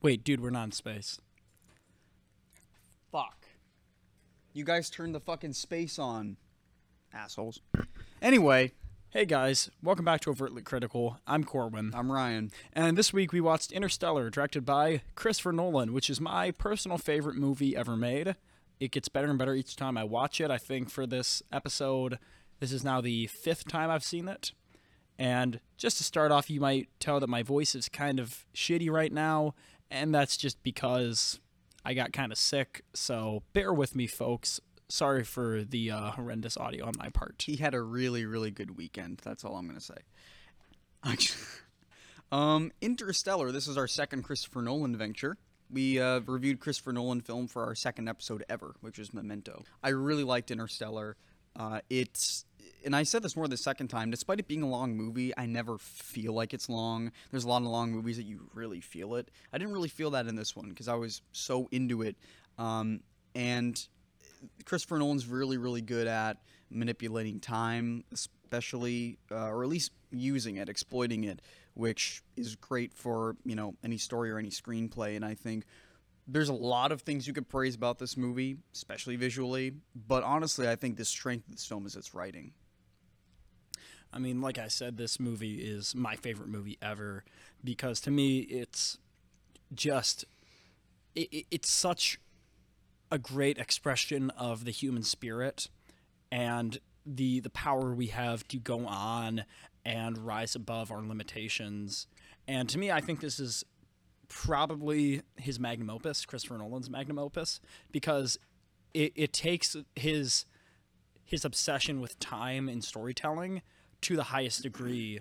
Wait, dude, we're not in space. Fuck. You guys turned the fucking space on. Assholes. Anyway, Hey guys, welcome back to Overtly Critical. I'm Corwin. I'm Ryan. And this week we watched Interstellar, directed by Christopher Nolan, which is my personal favorite movie ever made. It gets better and better each time I watch it. I think for this episode, this is now the fifth time I've seen it. And just to start off, you might tell that my voice is kind of shitty right now, and that's just because I got kind of sick. So bear with me, folks. Sorry for the uh, horrendous audio on my part. He had a really, really good weekend. That's all I'm gonna say. Um, Interstellar. This is our second Christopher Nolan venture. We uh, reviewed Christopher Nolan film for our second episode ever, which is Memento. I really liked Interstellar. Uh, it's and I said this more the second time. Despite it being a long movie, I never feel like it's long. There's a lot of long movies that you really feel it. I didn't really feel that in this one because I was so into it. Um, and Christopher Nolan's really, really good at manipulating time, especially, uh, or at least using it, exploiting it, which is great for you know any story or any screenplay. And I think there's a lot of things you could praise about this movie, especially visually. But honestly, I think the strength of this film is its writing. I mean, like I said, this movie is my favorite movie ever because to me, it's just it, it's such a great expression of the human spirit and the the power we have to go on and rise above our limitations. And to me, I think this is probably his magnum opus, Christopher Nolan's magnum opus, because it, it takes his his obsession with time and storytelling to the highest degree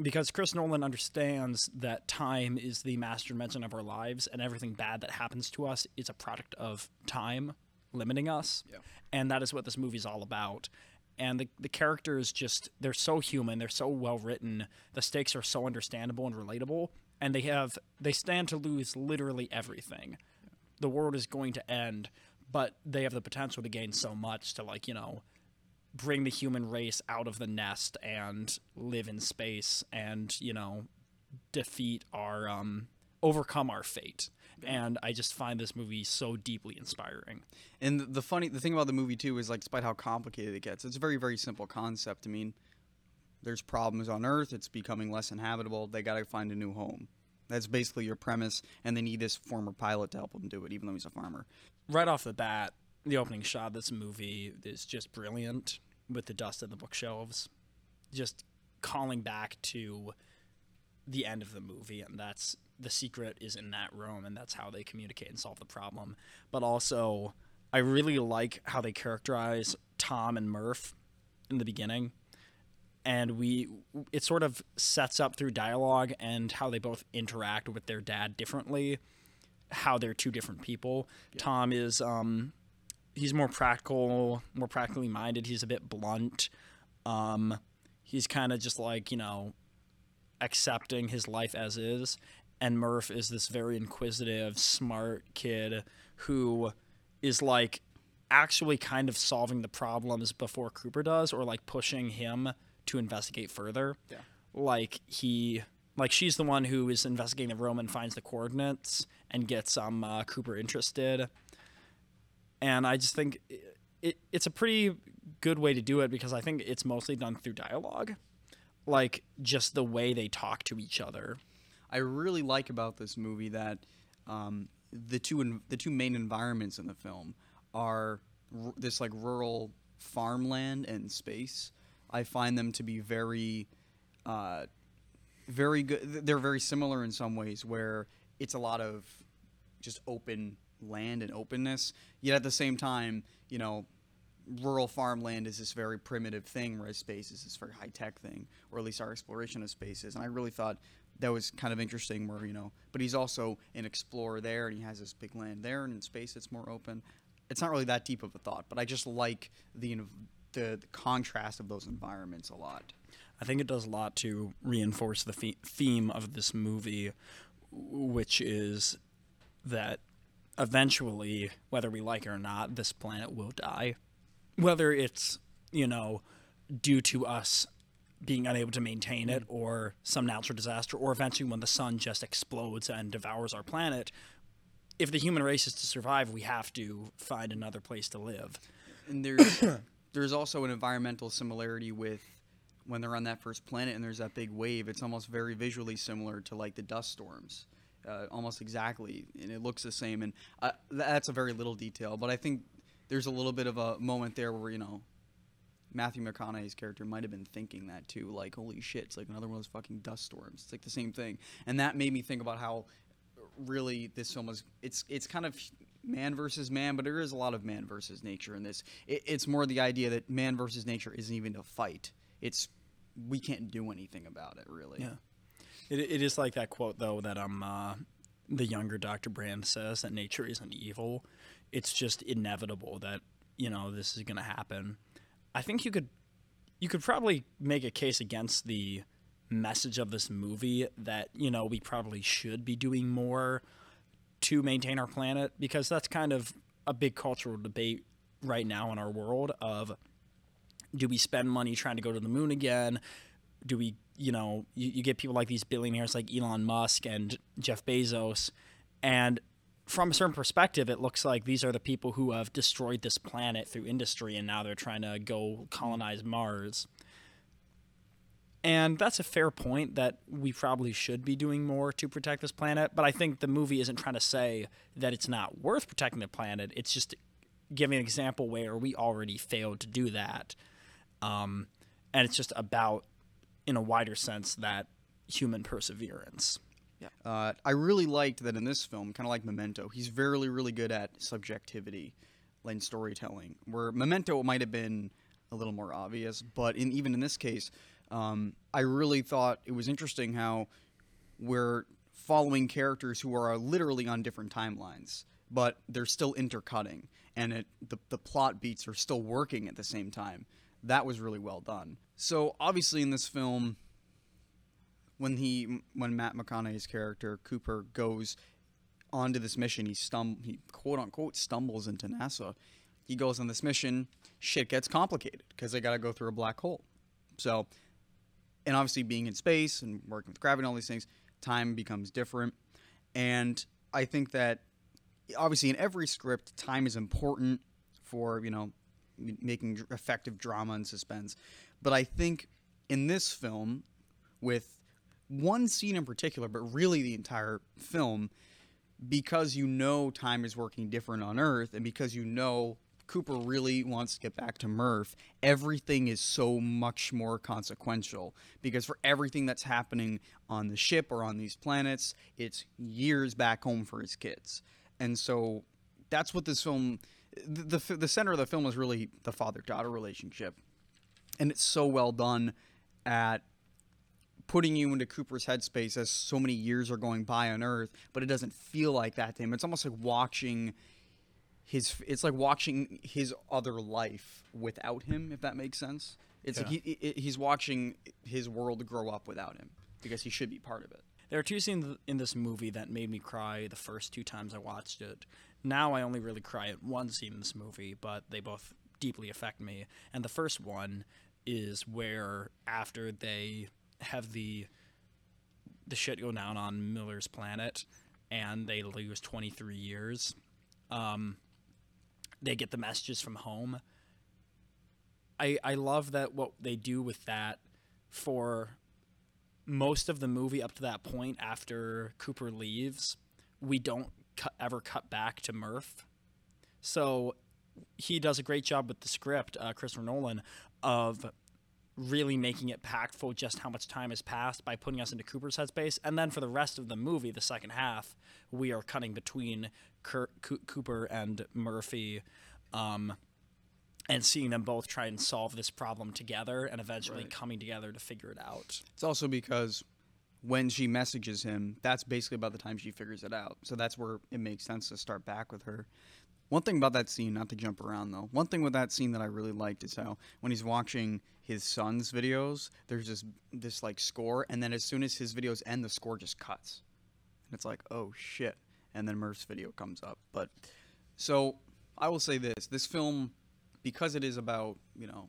because Chris Nolan understands that time is the master dimension of our lives and everything bad that happens to us is a product of time limiting us. Yeah. And that is what this movie is all about. And the, the characters just, they're so human, they're so well written, the stakes are so understandable and relatable, and they have, they stand to lose literally everything. The world is going to end, but they have the potential to gain so much to, like, you know, bring the human race out of the nest and live in space and you know defeat our um overcome our fate and i just find this movie so deeply inspiring And the- funny, the thing about the movie too is like, despite how complicated it gets, it's a very, very simple concept. I mean, there's problems on Earth; it's becoming less inhabitable. They got to find a new home. That's basically your premise, and they need this former pilot to help them do it, even though he's a farmer. right off the bat the opening shot of this movie is just brilliant with the dust of the bookshelves just calling back to the end of the movie. And that's the secret is in that room and that's how they communicate and solve the problem. But also i really like how they characterize tom and murph in the beginning. And we it sort of sets up through dialogue and how they both interact with their dad differently how they're two different people. Tom is um he's more practical more practically minded. He's a bit blunt. Um he's kind of just like you know accepting his life as is. And murph is this very inquisitive smart kid who is like actually kind of solving the problems before cooper does or like pushing him to investigate further. Yeah. like he like she's the one who is investigating the room and finds the coordinates and gets um uh, cooper interested and i just think it, it, it's a pretty good way to do it because i think it's mostly done through dialogue like just the way they talk to each other I really like about this movie that um, the two en- the two main environments in the film are r- this like rural farmland and space. I find them to be very, uh, very good. They're very similar in some ways, where it's a lot of just open land and openness. Yet at the same time, you know, rural farmland is this very primitive thing, whereas space is this very high tech thing, or at least our exploration of space is. And I really thought that was kind of interesting, where you know, but he's also an explorer there, and he has this big land there, and in space it's more open. It's not really that deep of a thought, but I just like the the, the contrast of those environments a lot. I think it does a lot to reinforce the the- theme of this movie, which is that eventually, whether we like it or not, this planet will die. Whether it's, you know, due to us being unable to maintain it, mm. or some natural disaster, or eventually when the sun just explodes and devours our planet. If the human race is to survive, we have to find another place to live. And there's there's also an environmental similarity with when they're on that first planet and there's that big wave. It's almost very visually similar to like the dust storms, uh, almost exactly, and it looks the same. And uh, that's a very little detail, but I think there's a little bit of a moment there where you know Matthew McConaughey's character might have been thinking that too, like holy shit, it's like another one of those fucking dust storms. It's like the same thing, and that made me think about how really this film was. It's it's kind of man versus man, but there is a lot of man versus nature in this. It, it's more the idea that man versus nature isn't even a fight. It's we can't do anything about it really. Yeah. It, it is like that quote though that um uh, the younger Dr. Brand says that nature isn't evil. It's just inevitable that you know this is going to happen. I think you could you could probably make a case against the message of this movie that you know we probably should be doing more to maintain our planet because that's kind of a big cultural debate right now in our world of do we spend money trying to go to the moon again do we you know you, you get people like these billionaires like elon musk and jeff bezos and from a certain perspective it looks like these are the people who have destroyed this planet through industry and now they're trying to go colonize mars and that's a fair point that we probably should be doing more to protect this planet. But I think the movie isn't trying to say that it's not worth protecting the planet. It's just giving an example where we already failed to do that. Um, and it's just about, in a wider sense, that human perseverance. Yeah. Uh, I really liked that in this film, kind of like Memento, he's very, really good at subjectivity and storytelling, where Memento might have been a little more obvious, but in even in this case, um, I really thought it was interesting how we're following characters who are literally on different timelines, but they're still intercutting, and it, the the plot beats are still working at the same time. That was really well done. So obviously in this film, when he when Matt McConaughey's character Cooper goes onto this mission, he stum he quote unquote stumbles into NASA. He goes on this mission, shit gets complicated because they got to go through a black hole. So and obviously being in space and working with gravity and all these things, time becomes different. And I think that obviously in every script, time is important for you know making effective drama and suspense. But I think in this film, with one scene in particular, but really the entire film, because you know time is working different on Earth, and because you know Cooper really wants to get back to Murph, everything is so much more consequential because for everything that's happening on the ship or on these planets, it's years back home for his kids. And so that's what this film the the, the center of the film is really the father-daughter relationship. And it's so well done at putting you into Cooper's headspace as so many years are going by on Earth, but it doesn't feel like that to him. It's almost like watching his it's like watching his other life without him if that makes sense it's yeah. like he, he's watching his world grow up without him because he should be part of it there are two scenes in this movie that made me cry the first two times i watched it now i only really cry at one scene in this movie but they both deeply affect me and the first one is where after they have the the shit go down on miller's planet and they lose 23 years um, they get the messages from home. I I love that what they do with that for most of the movie up to that point after Cooper leaves, we don't ever cut back to Murph. So he does a great job with the script, uh, Christopher Nolan, of really making it impactful just how much time has passed by putting us into Cooper's headspace. And then for the rest of the movie, the second half, we are cutting between Kurt, Cooper and Murphy. Um, and seeing them both try and solve this problem together and eventually right. coming together to figure it out. It's also because when she messages him, that's basically about the time she figures it out. So that's where it makes sense to start back with her. One thing about that scene, not to jump around though, one thing with that scene that I really liked is how when he's watching his son's videos, there's this this like score, and then as soon as his videos end, the score just cuts, and it's like, oh shit, and then Murph's video comes up. But so I will say this: this film, because it is about you know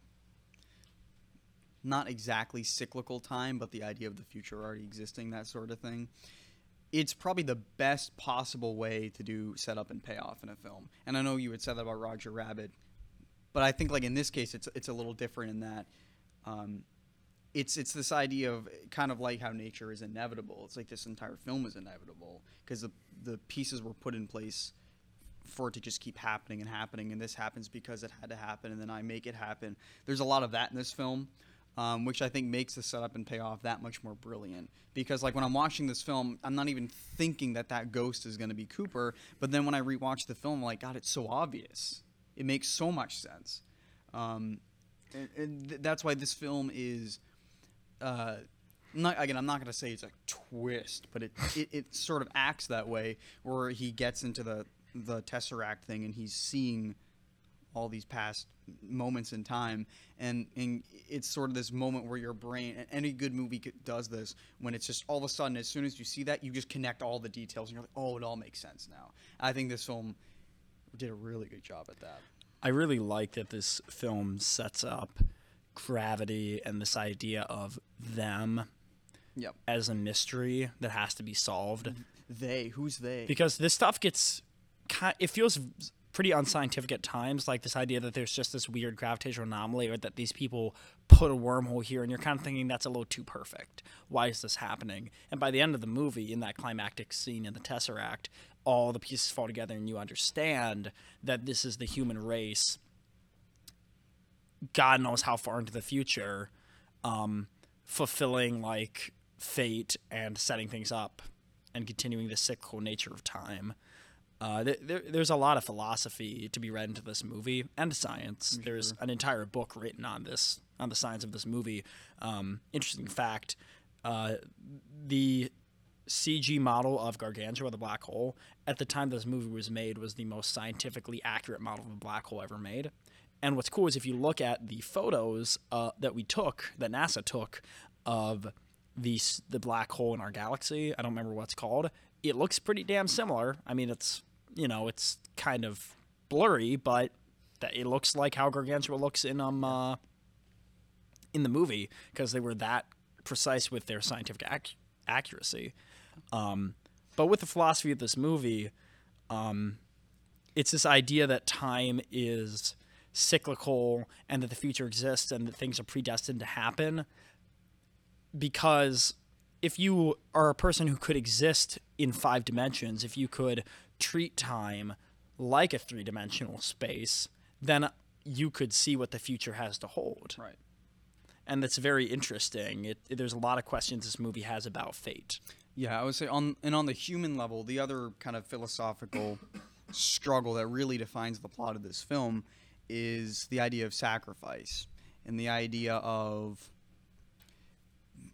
not exactly cyclical time, but the idea of the future already existing, that sort of thing. It's probably the best possible way to do setup and payoff in a film. And I know you had said that about Roger Rabbit, but I think like in this case, it's it's a little different in that. Um, it's it's this idea of kind of like how nature is inevitable. It's like this entire film is inevitable because the the pieces were put in place for it to just keep happening and happening, and this happens because it had to happen, and then I make it happen. There's a lot of that in this film, um, which I think makes the setup and payoff that much more brilliant. Because like when I'm watching this film, I'm not even thinking that that ghost is going to be Cooper, but then when I rewatch the film, I'm like, God, it's so obvious. It makes so much sense. Um, and, and th- that's why this film is. Uh, not again. I'm not going to say it's a twist, but it, it it sort of acts that way, where he gets into the the tesseract thing and he's seeing all these past moments in time. And and it's sort of this moment where your brain and any good movie does this when it's just all of a sudden as soon as you see that you just connect all the details and you're like oh it all makes sense now. I think this film did a really good job at that. I really like that this film sets up gravity and this idea of them yep. as a mystery that has to be solved. they who's they? Because this stuff gets it feels pretty unscientific at times like this idea that there's just this weird gravitational anomaly or that these people put a wormhole here and you're kind of thinking that's a little too perfect. Why is this happening? And by the end of the movie in that climactic scene in the tesseract all the pieces fall together and you understand that this is the human race. God knows how far into the future um, fulfilling like fate and setting things up and continuing the cyclical nature of time. Uh, there, there's a lot of philosophy to be read into this movie and science. There's an entire book written on this, on the science of this movie. Um, interesting fact: uh, the CG model of Gargantua, the black hole, at the time this movie was made, was the most scientifically accurate model of a black hole ever made. And what's cool is if you look at the photos uh, that we took, that NASA took, of the the black hole in our galaxy, I don't remember what's called. It looks pretty damn similar. I mean, it's you know, it's kind of blurry, but that it looks like how Gargantua looks in um uh, in the movie because they were that precise with their scientific ac- accuracy. Um, but with the philosophy of this movie, um, it's this idea that time is cyclical and that the future exists and that things are predestined to happen. Because if you are a person who could exist in five dimensions, if you could treat time like a three dimensional space, then you could see what the future has to hold. right And that's very interesting. It, there's a lot of questions this movie has about fate. Yeah, I would say on and on the human level, the other kind of philosophical struggle that really defines the plot of this film is the idea of sacrifice and the idea of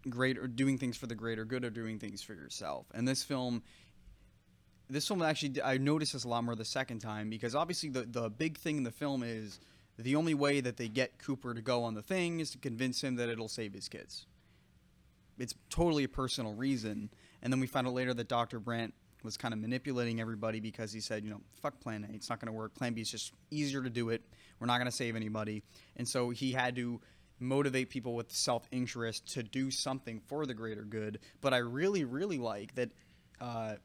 greater doing things for the greater good or doing things for yourself. And this film this film actually I noticed this a lot more the second time because obviously the the big thing in the film is the only way that they get Cooper to go on the thing is to convince him that it'll save his kids it's totally a personal reason. And then we find out later that Dr. Brand was kind of manipulating everybody because he said, you know, fuck plan A, it's not going to work. Plan B is just easier to do it. We're not going to save anybody. And so he had to motivate people with self interest to do something for the greater good. But I really, really like that uh,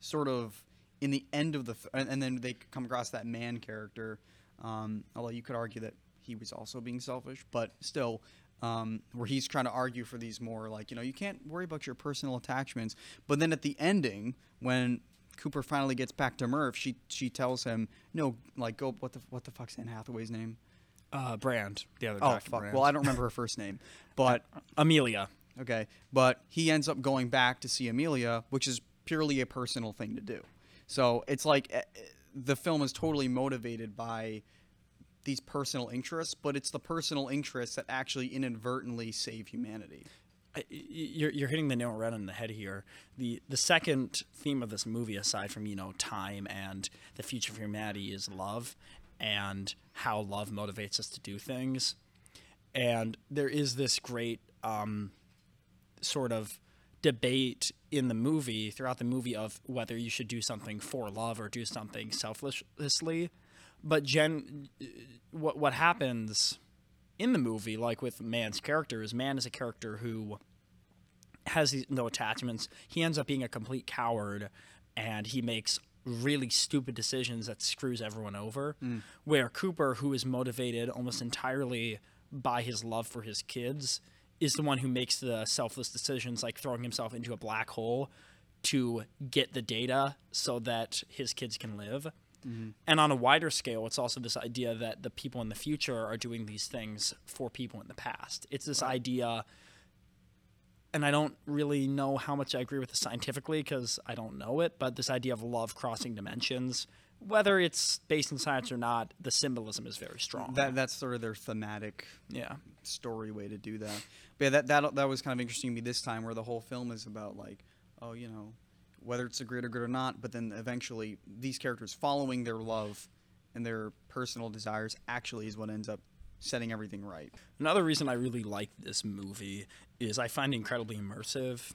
sort of in the end of the, and, and then they come across that Mann character. Um, although you could argue that he was also being selfish, but still, um, where he's trying to argue for these more like you know you can't worry about your personal attachments. But then at the ending, when Cooper finally gets back to Murph, she she tells him no, like go what the what the fuck's Anne Hathaway's name? Uh, Brand, the other Oh fuck. Brand. Well, I don't remember her first name, but Amelia. Okay, but he ends up going back to see Amelia, which is purely a personal thing to do. So it's like eh, eh, the film is totally motivated by these personal interests, but it's the personal interests that actually inadvertently save humanity. You're, you're hitting the nail right on the head here. The the second theme of this movie, aside from you know time and the future of humanity, is love and how love motivates us to do things. And there is this great um, sort of debate in the movie throughout the movie of whether you should do something for love or do something selflessly. But Jen, what what happens in the movie, like with Mann's character, is Mann is a character who has these, no attachments. He ends up being a complete coward, and he makes really stupid decisions that screws everyone over. Mm. Where Cooper, who is motivated almost entirely by his love for his kids, is the one who makes the selfless decisions, like throwing himself into a black hole to get the data so that his kids can live. Mm-hmm. And on a wider scale, it's also this idea that the people in the future are doing these things for people in the past. It's this idea, and I don't really know how much I agree with this scientifically because I don't know it, but this idea of love crossing dimensions, whether it's based in science or not, the symbolism is very strong. That that's sort of their thematic yeah. story way to do that. But yeah, that that that was kind of interesting to me this time, where the whole film is about like, oh, you know, whether it's a greater good or not. But then eventually, these characters following their love and their personal desires actually is what ends up setting everything right. Another reason I really like this movie is I find it incredibly immersive.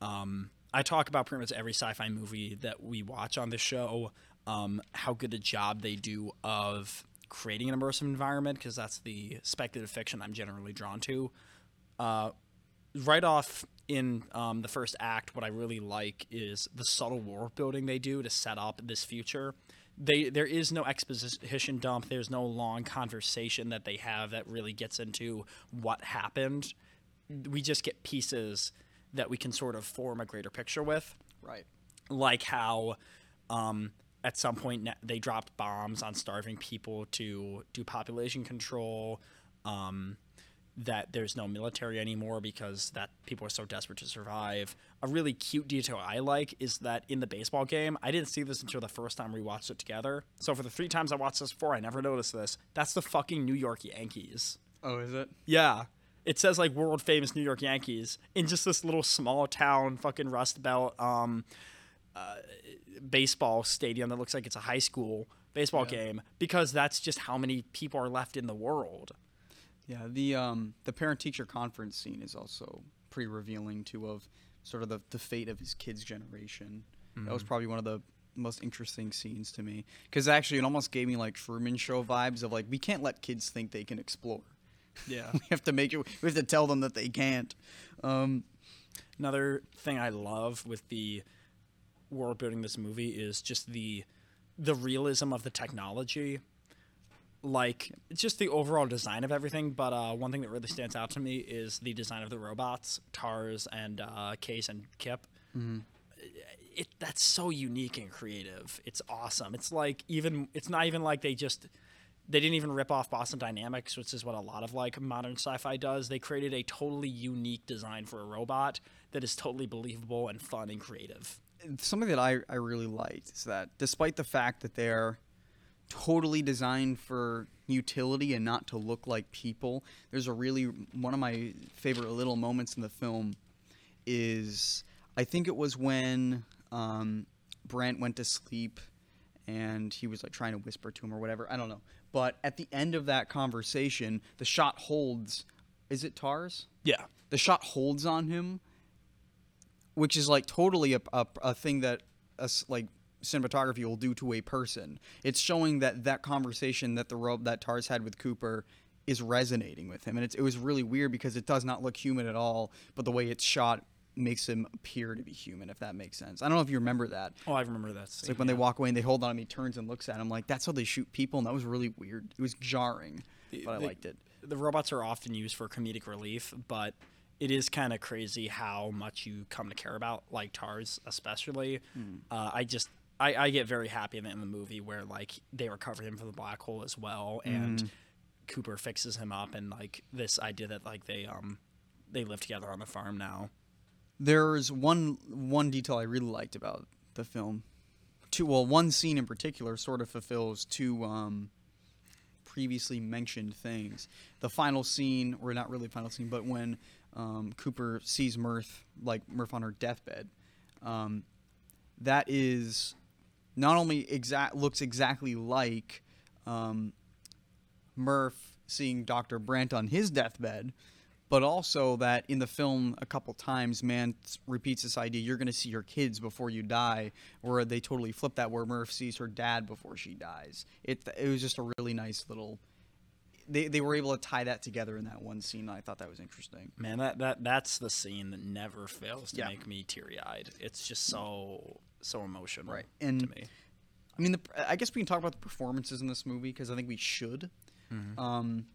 Um, I talk about pretty much every sci-fi movie that we watch on this show, um, how good a job they do of creating an immersive environment because that's the speculative fiction I'm generally drawn to. Uh, right off in um, the first act, what I really like is the subtle world building they do to set up this future. They there is no exposition dump. There's no long conversation that they have that really gets into what happened. We just get pieces that we can sort of form a greater picture with Right. like how um, at some point they dropped bombs on starving people to do population control. Um, that there's no military anymore because that people are so desperate to survive. A really cute detail I like is that in the baseball game, I didn't see this until the first time we watched it together. So for the three times I watched this before, I never noticed this. That's the fucking New York Yankees. Oh, is it? Yeah. It says like world famous New York Yankees in just this little small town fucking Rust Belt um, uh, baseball stadium that looks like it's a high school baseball game because that's just how many people are left in the world. Yeah. The um the parent teacher conference scene is also pretty revealing too of sort of the the fate of his kids' generation. That was probably one of the most interesting scenes to me because actually it almost gave me like Truman Show vibes of like we can't let kids think they can explore. Yeah. we have to make it. We have to tell them that they can't. Um, Another thing I love with the world building this movie is just the the realism of the technology. Like just the overall design of everything, but uh, one thing that really stands out to me is the design of the robots, Tars and uh, Case and Kip. It that's so unique and creative. It's awesome. It's like even it's not even like they just they didn't even rip off Boston Dynamics, which is what a lot of like modern sci-fi does. They created a totally unique design for a robot that is totally believable and fun and creative. Something that I, I really liked is that despite the fact that they're totally designed for utility and not to look like people, there's a really one of my favorite little moments in the film is I think it was when um, Brent went to sleep and he was like trying to whisper to him or whatever. I don't know. But at the end of that conversation, the shot holds. Is it Tars? Yeah. the shot holds on him, which is like totally a, a, a thing that us like cinematography will do to a person. It's showing that that conversation that the robe that Tars had with Cooper is resonating with him, and it's, it was really weird because it does not look human at all, but the way it's shot makes him appear to be human. If that makes sense. I don't know if you remember that. Oh, I remember that. It's like when they walk away and they hold on him, he turns and looks at him like that's how they shoot people, and that was really weird. It was jarring, but I liked it. the robots are often used for comedic relief, but it is kind of crazy how much you come to care about, like Tars, especially. Uh, I just. I, I get very happy in the, in the movie where like they recover him from the black hole as well, and Cooper fixes him up, and like this idea that like they um they live together on the farm now. There's one one detail I really liked about the film. Two well, one scene in particular sort of fulfills two um, previously mentioned things. The final scene, or not really final scene, but when um, Cooper sees Murph, like Murph on her deathbed, um, that is not only exact looks exactly like um, Murph seeing Dr. Brent on his deathbed, but also that in the film a couple times, Mann repeats this idea: you're going to see your kids before you die, where they totally flip that where Murph sees her dad before she dies. It it was just a really nice little they, they were able to tie that together in that one scene. I thought that was interesting. Man, that, that that's the scene that never fails to Yeah. make me teary eyed. It's just so so emotional, Right. And- to me. I mean, the, I guess we can talk about the performances in this movie because I think we should. Um,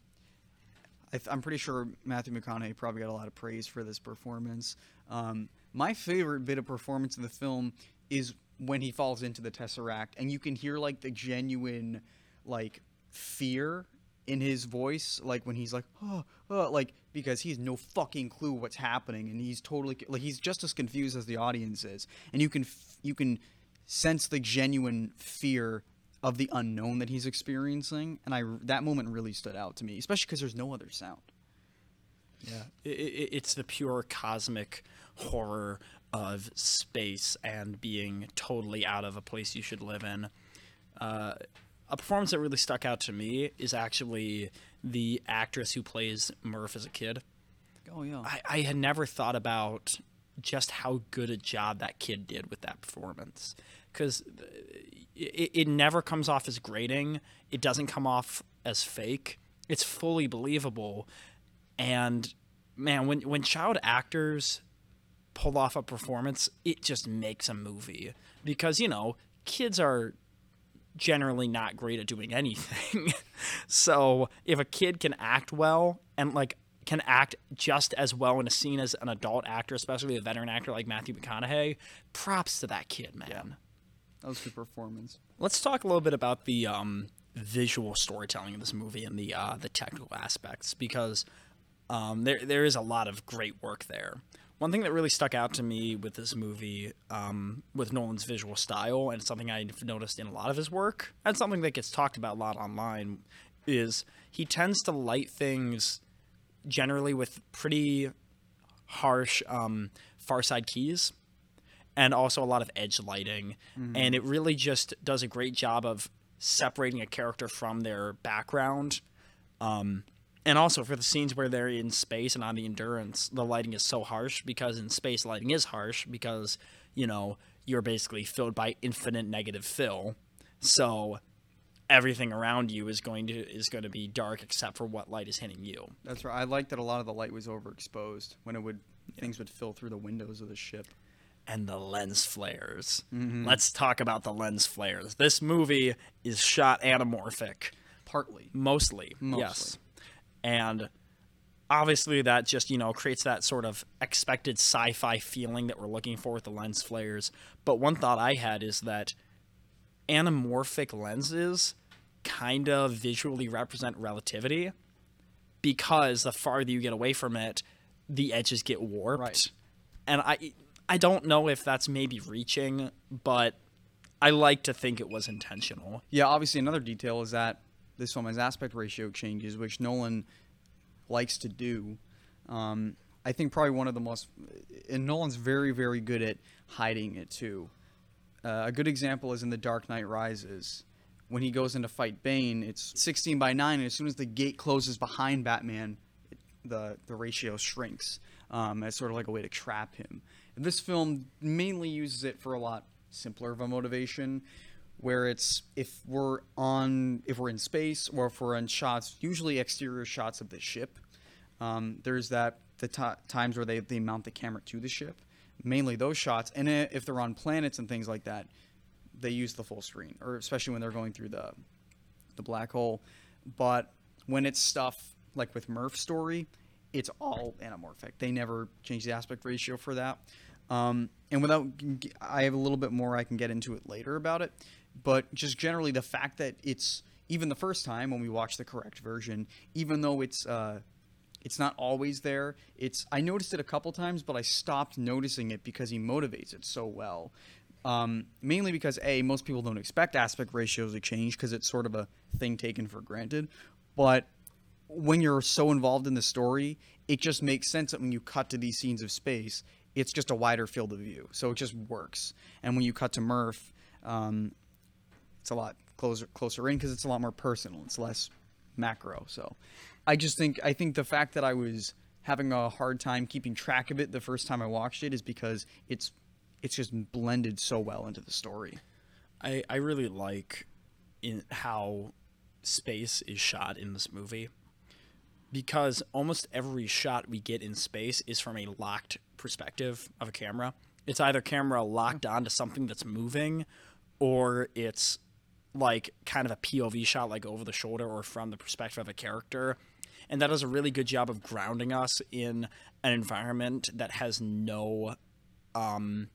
I th- I'm pretty sure Matthew McConaughey probably got a lot of praise for this performance. Um, my favorite bit of performance in the film is when he falls into the tesseract, and you can hear like the genuine, like fear in his voice, like when he's like, oh, oh, like because he has no fucking clue what's happening, and he's totally like he's just as confused as the audience is, and you can you can sense the genuine fear of the unknown that he's experiencing, and I that moment really stood out to me, especially because there's no other sound. Yeah, it, it, it's the pure cosmic horror of space and being totally out of a place you should live in. Uh, a performance that really stuck out to me is actually the actress who plays Murph as a kid. Oh yeah, I, I had never thought about just how good a job that kid did with that performance. Because uh, it, it never comes off as grating. It doesn't come off as fake. It's fully believable. And man when when child actors pull off a performance it just makes a movie. Because you know kids are generally not great at doing anything. so if a kid can act well and like can act just as well in a scene as an adult actor, especially a veteran actor like Matthew McConaughey, props to that kid, man. that was good performance. Let's talk a little bit about the um, visual storytelling of this movie and the uh, the technical aspects because um, there there is a lot of great work there. One thing that really stuck out to me with this movie, um, with Nolan's visual style, and something I've noticed in a lot of his work, and something that gets talked about a lot online, is he tends to light things generally with pretty harsh um, far side keys and also a lot of edge lighting. And it really just does a great job of separating a character from their background. Um, and also for the scenes where they're in space and on the endurance, the lighting is so harsh because in space lighting is harsh because, you know, you're basically filled by infinite negative fill. So everything around you is going to is going to be dark except for what light is hitting you. That's right. I liked that a lot of the light was overexposed when it would things would fill through the windows of the ship. and the lens flares. Mm-hmm. Let's talk about the lens flares. This movie is shot anamorphic, Partly. mostly. Mostly. Yes. And obviously that just, you know, creates that sort of expected sci-fi feeling that we're looking for with the lens flares. But one thought I had is that anamorphic lenses kind of visually represent relativity because the farther you get away from it, the edges get warped. Right. And I I don't know if that's maybe reaching, but I like to think it was intentional. Yeah, obviously another detail is that this film has aspect ratio changes, which Nolan likes to do. Um, I think probably one of the most, and Nolan's very, very good at hiding it too. Uh, a good example is in The Dark Knight Rises. When he goes in to fight Bane, it's 16 by 9, and as soon as the gate closes behind Batman, it, the, the ratio shrinks um, as sort of like a way to trap him. This film mainly uses it for a lot simpler of a motivation, where it's if we're on, if we're in space, or if we're in shots, usually exterior shots of the ship, um, there's that the ti times where they, they mount the camera to the ship, mainly those shots. And if they're on planets and things like that, they use the full screen, or especially when they're going through the the black hole. But when it's stuff like with Murph's story, it's all anamorphic. They never change the aspect ratio for that. Um, and without, I have a little bit more I can get into it later about it. But just generally, the fact that it's even the first time when we watch the correct version, even though it's uh, it's not always there. It's I noticed it a couple times, but I stopped noticing it because he motivates it so well. Um, mainly because a most people don't expect aspect ratios to change because it's sort of a thing taken for granted. But when you're so involved in the story, it just makes sense that when you cut to these scenes of space, it's just a wider field of view. So it just works. And when you cut to Murph, um, it's a lot closer closer in because it's a lot more personal. It's less macro. So I just think I think the fact that I was having a hard time keeping track of it the first time I watched it is because it's it's just blended so well into the story. I, I really like in how space is shot in this movie because almost every shot we get in space is from a locked perspective of a camera. It's either camera locked onto something that's moving or it's like kind of a POV shot like over the shoulder or from the perspective of a character. And that does a really good job of grounding us in an environment that has no um,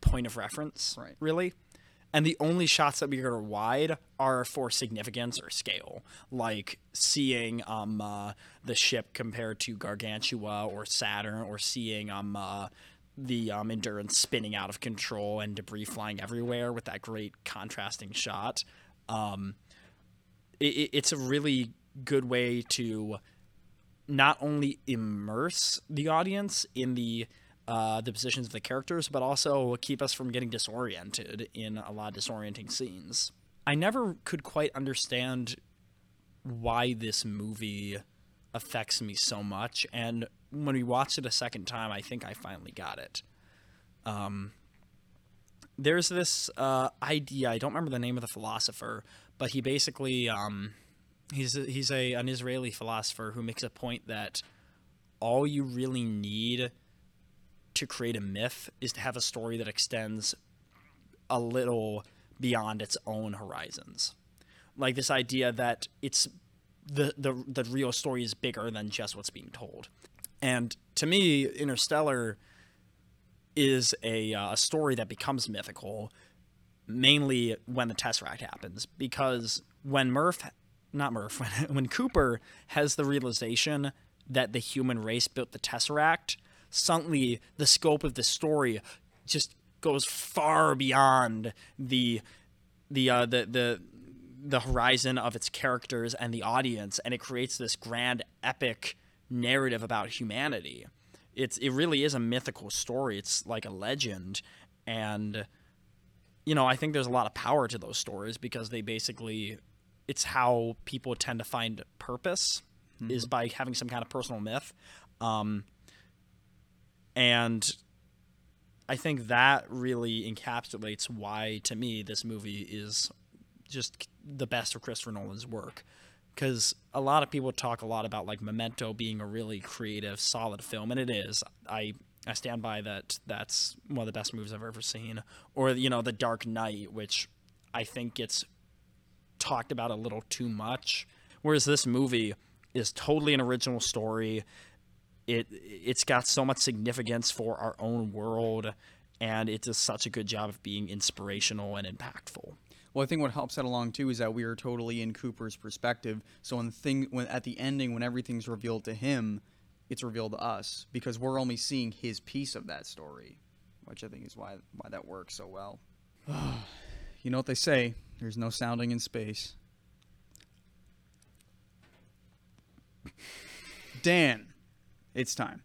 point of reference, Right. really. And the only shots that we get are wide are for significance or scale, like seeing um, uh, the ship compared to Gargantua or Saturn, or seeing um, uh, the um, Endurance spinning out of control and debris flying everywhere with that great contrasting shot. Um, it, it- it's a really good way to not only immerse the audience in the uh, the positions of the characters, but also keep us from getting disoriented in a lot of disorienting scenes. I never could quite understand why this movie affects me so much, and when we watched it a second time, I think I finally got it. Um, there's this uh, idea. I don't remember the name of the philosopher, but he basically um, he's a, he's a an Israeli philosopher who makes a point that all you really need to create a myth is to have a story that extends a little beyond its own horizons. Like this idea that it's the the the real story is bigger than just what's being told. And to me, Interstellar is a, uh, a story that becomes mythical mainly when the Tesseract happens because when Murph not Murph when, when Cooper has the realization that the human race built the Tesseract suddenly the scope of the story just goes far beyond the the uh, the the the horizon of its characters and the audience and it creates this grand epic narrative about humanity. It's it really is a mythical story. It's like a legend. And you know i think there's a lot of power to those stories because they basically it's how people tend to find purpose is by having some kind of personal myth. Um, and i think that really encapsulates why to me this movie is just the best of christopher nolan's work. Because a lot of people talk a lot about like memento being a really creative solid film and it is. I i stand by that that's one of the best movies i've ever seen. Or you know the dark knight which i think gets talked about a little too much whereas this movie is totally an original story. It it's got so much significance for our own world and it does such a good job of being inspirational and impactful Well, I think what helps that along too is that we are totally in Cooper's perspective. So when the thing, when at the ending, when everything's revealed to him, it's revealed to us because we're only seeing his piece of that story, which I think is why why that works so well. you know what they say? There's no sounding in space. Dan, it's time.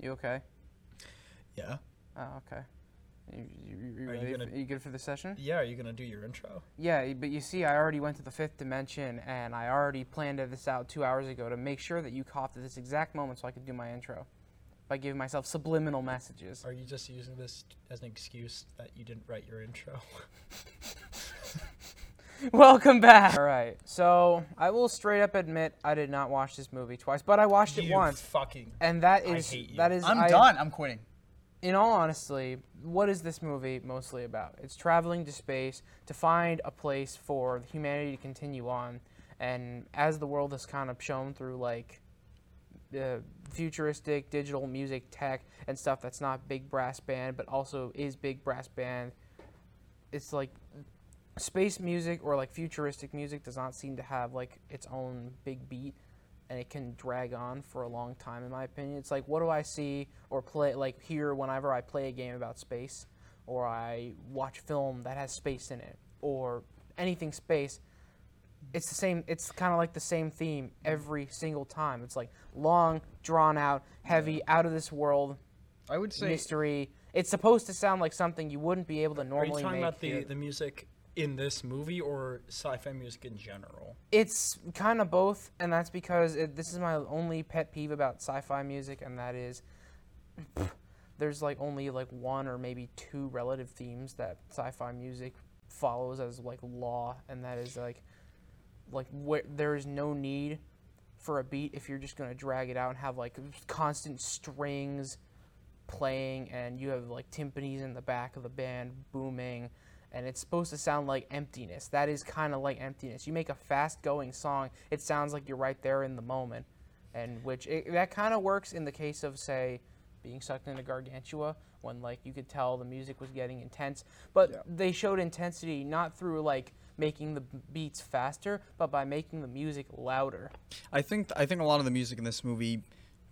You okay? yeah Oh, okay. You, you, you, Are you gonna- Are you good for the session? yeah are you gonna do your intro Yeah, but you see, I already went to the fifth dimension, and I already planned this out two hours ago to make sure that you coughed at this exact moment so I could do my intro by giving myself subliminal messages. Are you just using this as an excuse that you didn't write your intro? Welcome back. All right, so I will straight up admit I did not watch this movie twice, but I watched it once, Fucking. and that is I hate you. that is. I'm I- done. I'm quitting. In all honesty, what is this movie mostly about? It's traveling to space to find a place for humanity to continue on. And as the world has kind of shown through like the futuristic digital music tech and stuff that's not big brass band but also is big brass band, it's like space music or like futuristic music does not seem to have like its own big beat and it can drag on for a long time in my opinion. It's like what do i see or play like hear whenever i play a game about space or i watch film that has space in it or anything space it's the same it's kind of like the same theme every single time. It's like long drawn out heavy out of this world I would say mystery. It's supposed to sound like something you wouldn't be able to Are you normally talking about the, the music in this movie or sci-fi music in general? It's kind of both, and that's because it, this is my only pet peeve about sci-fi music, and that is there's like only like one or maybe two relative themes that sci-fi music follows as like law, and that is like like where there is no need for a beat if you're just gonna drag it out and have like constant strings playing and you have like timpanis in the back of the band booming and it's supposed to sound like emptiness. That is kind of like emptiness. You make a fast going song it sounds like you're right there in the moment. And which it, that kind of works in the case of say being sucked into gargantua when like you could tell the music was getting intense. But Yeah. they showed intensity not through like making the beats faster but by making the music louder. I think I think a lot of the music in this movie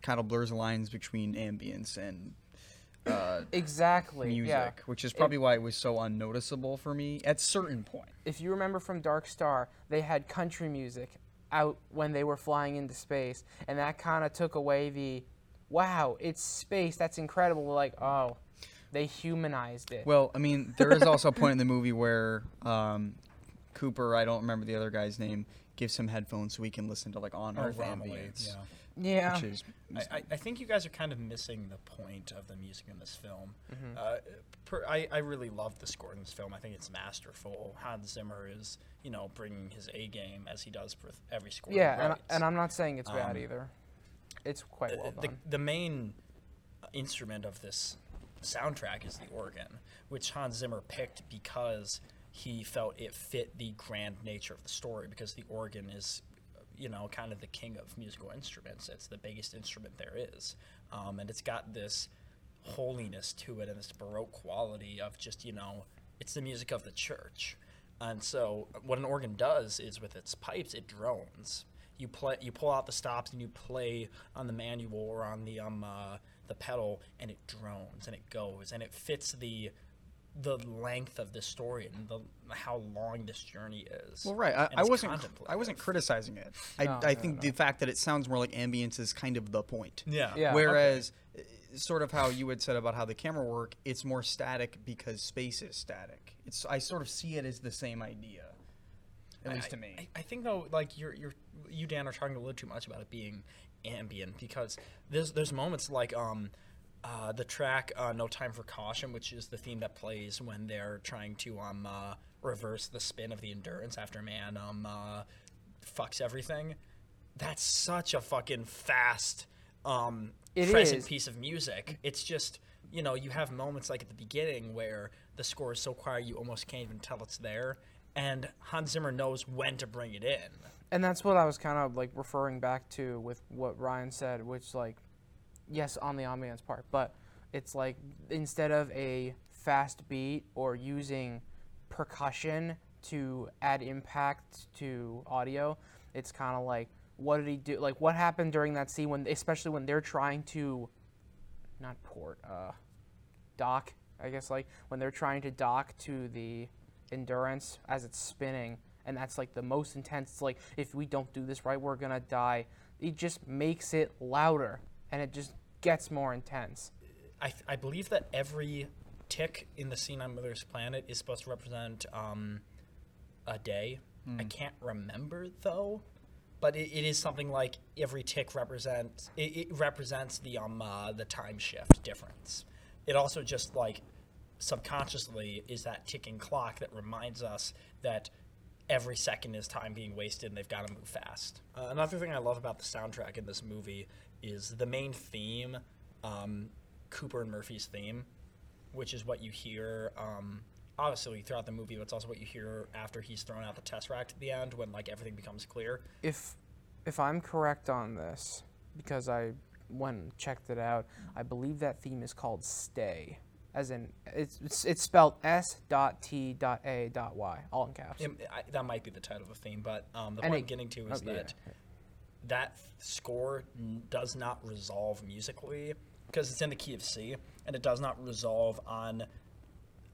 kind of blurs the lines between ambience and uh, exactly music, yeah which is probably why it was so unnoticeable for me at certain point. if you remember from Dark Star, they had country music out when they were flying into space, and that kind of took away the, wow, it's space, that's incredible. Like, oh, they humanized it. Well, I mean, there is also a point in the movie where um, Cooper, I don't remember the other guy's name, gives him headphones so he can listen to like on Earth ambience, Yeah. Yeah, which is I, I- I think you guys are kind of missing the point of the music in this film. Mm-hmm. Uh, per, I, I really love the score in this film. I think it's masterful. Hans Zimmer is, you know, bringing his A game as he does for every score. yeah, and, writes. and I'm not saying it's bad Um, either. It's quite well the, done. the main instrument of this soundtrack is the organ, which Hans Zimmer picked because he felt it fit the grand nature of the story. Because the organ is, you know, kind of the king of musical instruments. It's the biggest instrument there is, um, and it's got this holiness to it and this baroque quality of just you know, it's the music of the church. And so, what an organ does is with its pipes, it drones. You play, you pull out the stops, and you play on the manual or on the um uh, the pedal, and it drones and it goes, and it fits the the length of the story and the how long this journey is. Well, right. I, I wasn't. I wasn't criticizing it. I, No, I no, think no. the fact that it sounds more like ambience is kind of the point. Yeah. Yeah. Whereas, uh, sort of how you had said about how the camera work, it's more static because space is static. It's. I sort of see it as the same idea, at I- least to me. I, I think though, like you're you're you Dan are talking a little too much about it being ambient because there's there's moments like um uh, the track uh, "No Time for Caution," which is the theme that plays when they're trying to um uh, reverse the spin of the Endurance after Mann um uh, fucks everything. That's such a fucking fast um present is. piece of music. It's just you know you have moments like at the beginning where the score is so quiet you almost can't even tell it's there, and Hans Zimmer knows when to bring it in. And that's what I was kind of like referring back to with what Ryan said, which like, yes, on the ambiance part, but it's like instead of a fast beat or using percussion to add impact to audio, it's kind of like what did he do? Like what happened during that scene when, especially when they're trying to, not port, uh, dock. I guess like when they're trying to dock to the endurance as it's spinning, and that's like the most intense. Like if we don't do this right, we're gonna die. It just makes it louder, and it just gets more intense. I, th- I believe that every tick in the scene on Mother's planet is supposed to represent um, a day. I can't remember though, but it, it is something like every tick represents it, it represents the um uh, the time shift difference. It also just like subconsciously is that ticking clock that reminds us that every second is time being wasted and they've got to move fast. Uh, another thing I love about the soundtrack in this movie is the main theme, um, Cooper and Murphy's theme, which is what you hear um, obviously throughout the movie, but it's also what you hear after he's thrown out the Tesseract at the end when like everything becomes clear. If if I'm correct on this, because I went and checked it out, I believe that theme is called "Stay," as in it's it's, it's spelled S dot T dot A dot Y, all in caps. It, I, that might be the title of the theme, but um, the And point it- I'm getting to is oh, yeah. that that score does not resolve musically because it's in the key of C, and it does not resolve on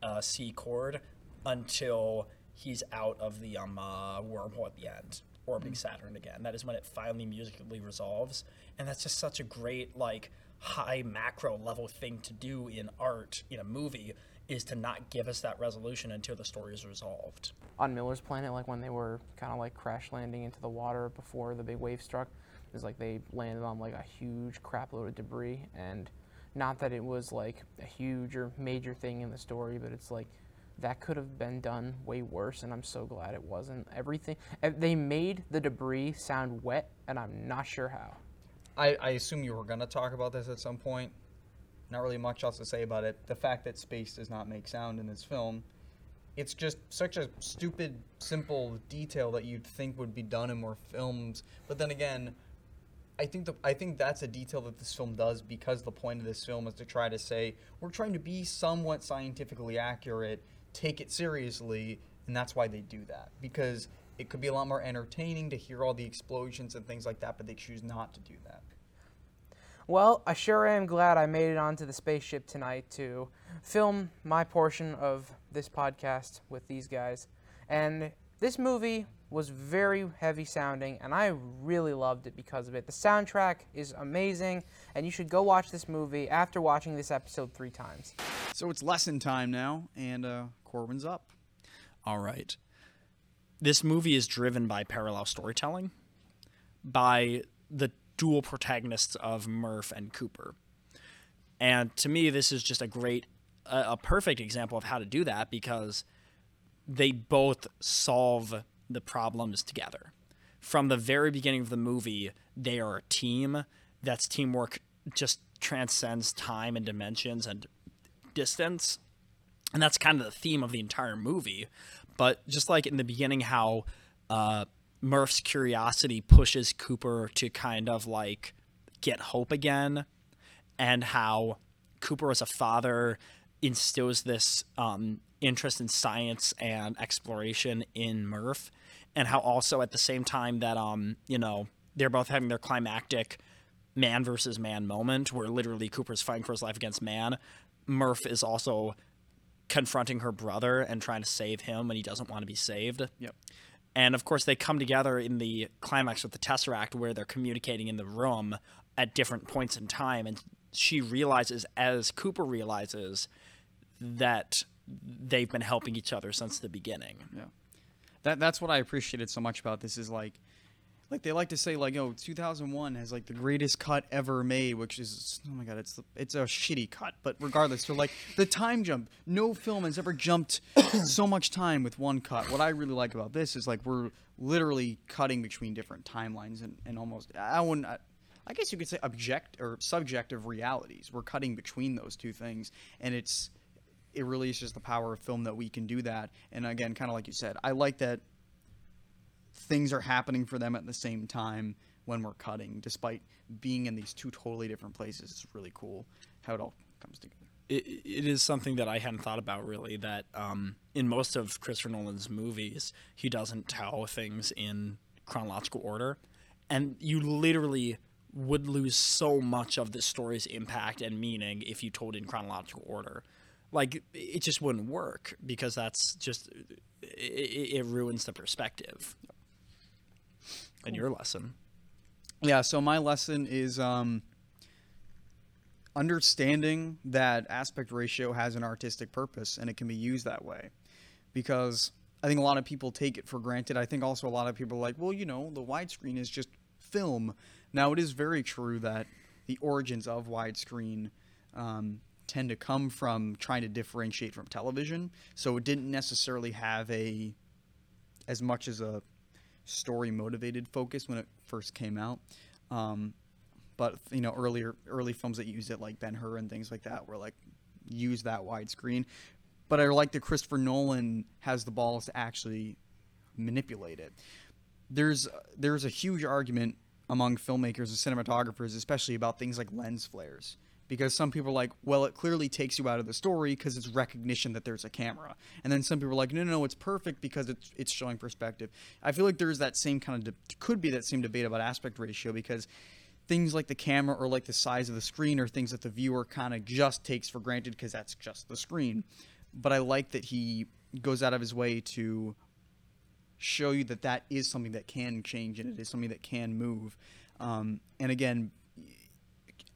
a C chord until he's out of the um, uh, wormhole at the end, orbiting Saturn again. That is when it finally musically resolves, and that's just such a great like high macro level thing to do in art in a movie is to not give us that resolution until the story is resolved. on Miller's planet, like when they were kind of like crash landing into the water before the big wave struck, it was like they landed on like a huge crap load of debris, and Not that it was like a huge or major thing in the story, but it's like that could have been done way worse, and I'm so glad it wasn't. Everything they made the debris sound wet, and I'm not sure how. I, I assume you were going to talk about this at some point. Not really much else to say about it. The fact that space does not make sound in this film, it's just such a stupid, simple detail that you'd think would be done in more films. But then again, I think the I think that's a detail that this film does because the point of this film is to try to say we're trying to be somewhat scientifically accurate, take it seriously, and that's why they do that because it could be a lot more entertaining to hear all the explosions and things like that, but they choose not to do that. Well, I sure am glad I made it onto the spaceship tonight to film my portion of this podcast with these guys. And this movie was very heavy sounding, and I really loved it because of it. The soundtrack is amazing, and you should go watch this movie after watching this episode three times. So it's lesson time now, and uh, Corwin's up. All right. This movie is driven by parallel storytelling, by the dual protagonists of Murph and Cooper. And to me, this is just a great, a, a perfect example of how to do that because they both solve the problems together. From the very beginning of the movie, they are a team. That's teamwork just transcends time and dimensions and distance. And that's kind of the theme of the entire movie. But just like in the beginning, how uh, Murph's curiosity pushes Cooper to kind of like get hope again, and how Cooper as a father instills this um, interest in science and exploration in Murph, and how also at the same time that um you know they're both having their climactic man versus man moment where literally Cooper's fighting for his life against Mann, Murph is also confronting her brother and trying to save him when he doesn't want to be saved. Yep. And of course, they come together in the climax with the Tesseract where they're communicating in the room at different points in time. And she realizes, as Cooper realizes, that they've been helping each other since the beginning. Yeah. That that's what I appreciated so much about this is like like they like to say like oh 2001 has like the greatest cut ever made which is oh my god it's it's a shitty cut but regardless they're like the time jump no film has ever jumped so much time with one cut. What i really like about this is like we're literally cutting between different timelines and, and almost i wouldn't I, I guess you could say object or subjective realities. We're cutting between those two things and it's it really is just the power of film that we can do that. And again kind of like you said i like that things are happening for them at the same time when we're cutting, despite being in these two totally different places. It's really cool how it all comes together. It, it is something that I hadn't thought about really. That um, in most of Christopher Nolan's movies, he doesn't tell things in chronological order, and you literally would lose so much of the story's impact and meaning if you told in chronological order. Like it just wouldn't work because that's just it, it ruins the perspective. And your lesson. Yeah, so my lesson is um, understanding that aspect ratio has an artistic purpose and it can be used that way. Because I think a lot of people take it for granted. I think also a lot of people are like, well, you know, the widescreen is just film. Now, it is very true that the origins of widescreen um, tend to come from trying to differentiate from television. So it didn't necessarily have a as much as a story motivated focus when it first came out. Um, but you know, earlier early films that used it, like Ben Hur and things like that, were like use that widescreen. But I like that Christopher Nolan has the balls to actually manipulate it. There's there's a huge argument among filmmakers and cinematographers, especially about things like lens flares because some people are like, well, it clearly takes you out of the story because it's recognition that there's a camera, and then some people are like, no, no, no, it's perfect because it's it's showing perspective. I feel like there's that same kind of de- could be that same debate about aspect ratio because things like the camera or like the size of the screen are things that the viewer kind of just takes for granted because that's just the screen. But I like that he goes out of his way to show you that that is something that can change and it is something that can move. Um, and again,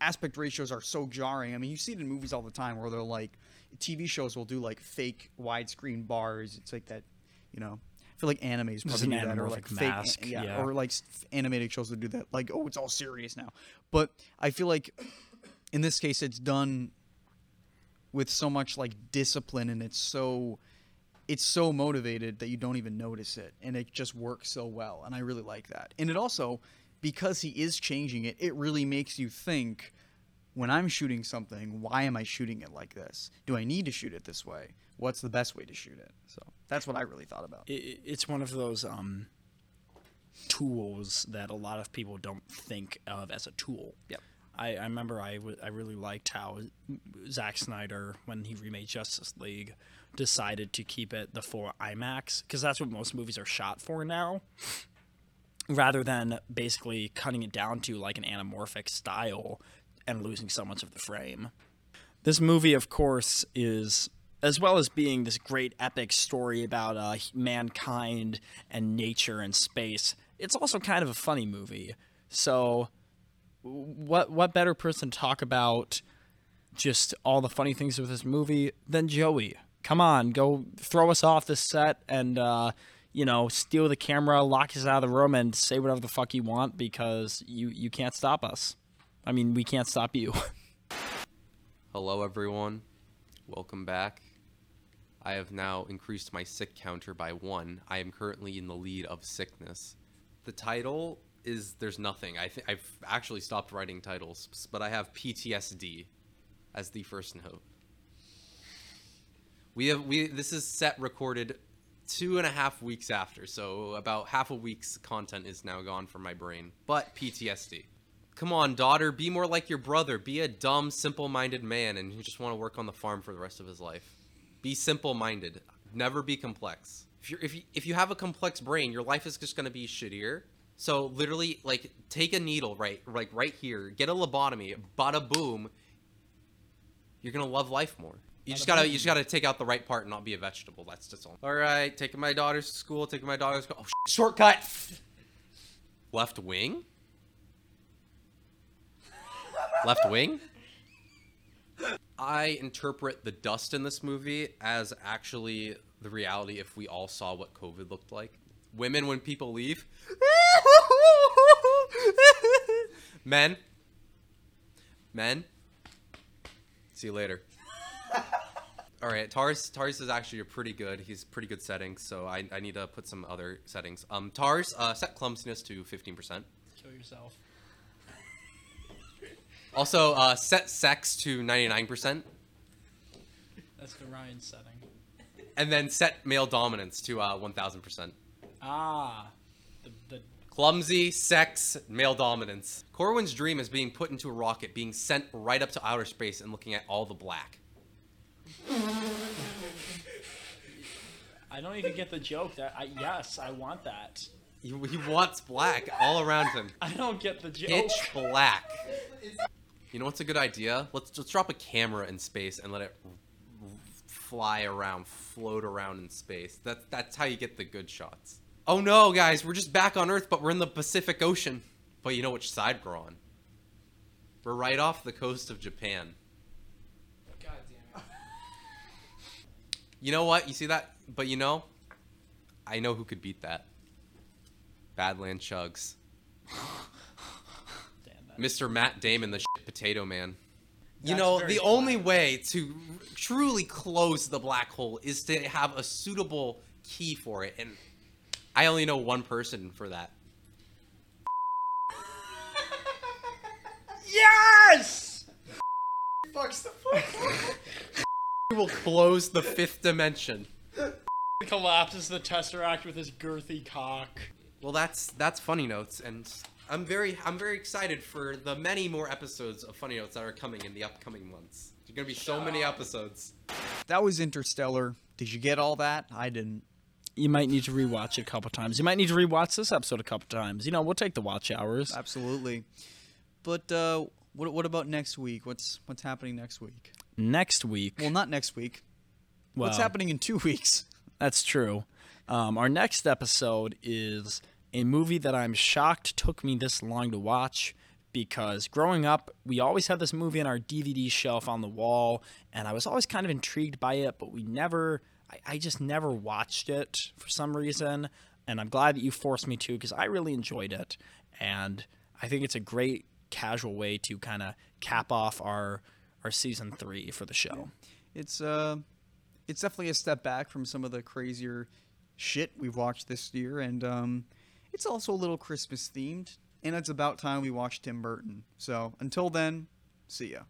aspect ratios are so jarring. I mean, you see it in movies all the time where they're like, TV shows will do like fake widescreen bars. It's like that, you know. I feel like animes probably an that, or like anamorphic fake, yeah, yeah. or like animated shows that do that. Like, oh, it's all serious now. But I feel like in this case, it's done with so much like discipline, and it's so it's so motivated that you don't even notice it, and it just works so well. And I really like that. And it also, because he is changing it, it really makes you think. When I'm shooting something, why am I shooting it like this? Do I need to shoot it this way? What's the best way to shoot it? So that's what I really thought about. it, it's one of those um, tools that a lot of people don't think of as a tool. Yep. I, I remember I, w- I really liked how Zack Snyder, when he remade Justice League, decided to keep it the full IMAX because that's what most movies are shot for now, rather than basically cutting it down to like an anamorphic style and losing so much of the frame. This movie, of course, is as well as being this great epic story about uh, mankind and nature and space. It's also kind of a funny movie. So, what what better person to talk about just all the funny things with this movie than Joey? Come on, go throw us off the set and uh, you know steal the camera, lock us out of the room, and say whatever the fuck you want because you you can't stop us. I mean, we can't stop you. Hello, everyone. Welcome back. I have now increased my sick counter by one. I am currently in the lead of sickness. The title is There's Nothing. I th- I've actually stopped writing titles, but I have PTSD as the first note. We have we this is set recorded two and a half weeks after, so about half a week's content is now gone from my brain. But PTSD. Come on, daughter, be more like your brother. Be a dumb, simple minded man and you just want to work on the farm for the rest of his life. Be simple minded. Never be complex. If, you're, if, you, if you have a complex brain, your life is just going to be shittier. So literally, like, take a needle right, like right here, get a lobotomy, bada boom. You're gonna love life more. You just gotta, you just gotta take out the right part and not be a vegetable. That's just all. All right, taking my daughter's to school, taking my daughter's. Oh, sh- shortcut. Left wing. Left wing. I interpret the dust in this movie as actually the reality if we all saw what COVID looked like. Women, when people leave. Men. Men. See you later. All right, Tars. Tars is actually a pretty good. He's pretty good settings, so I, I need to put some other settings. Um, Tars, uh, set clumsiness to fifteen percent. Kill yourself. Also, uh, set sex to ninety nine percent, That's the Ryan setting. and then set male dominance to uh, one thousand percent. Ah, the, the Clumsy, sex, male dominance. Corwin's dream is being put into a rocket, being sent right up to outer space, and looking at all the black. I don't even get the joke. That I yes, I want that. He, he wants black all around him. I don't get the joke. Pitch black. You know what's a good idea? Let's let's drop a camera in space and let it fly around, float around in space. That that's how you get the good shots. Oh no, guys, we're just back on Earth, but we're in the Pacific Ocean. But you know which side we're on? We're right off the coast of Japan. God damn it. You know what? You see that? But you know, I know who could beat that. Badland Chugs. Damn. Mr. Matt Damon, the shit potato man. You know, very the only way to truly close the black hole is to have a suitable key for it, and I only know one person for that. Yes. He will close the fifth dimension. Collapses the tesseract with his girthy cock. Well, that's that's funny notes, and I'm very I'm very excited for the many more episodes of funny notes that are coming in the upcoming months. There's gonna be so many episodes. That was Interstellar. Did you get all that? I didn't. You might need to rewatch it a couple times. You might need to rewatch this episode a couple times. You know, we'll take the watch hours. Absolutely. But uh, what what about next week? What's what's happening next week? Next week. Well, not next week. What's happening in two weeks? That's true. Um, our next episode is a movie that I'm shocked took me this long to watch because growing up, we always had this movie on our DVD shelf on the wall, and I was always kind of intrigued by it, but we never, I, I just never watched it for some reason. And I'm glad that you forced me to because I really enjoyed it. And I think it's a great casual way to kind of cap off our our season three for the show. It's uh, it's definitely a step back from some of the crazier shit we've watched this year, and um, it's also a little Christmas themed. And it's about time we watched Tim Burton. So until then, see ya.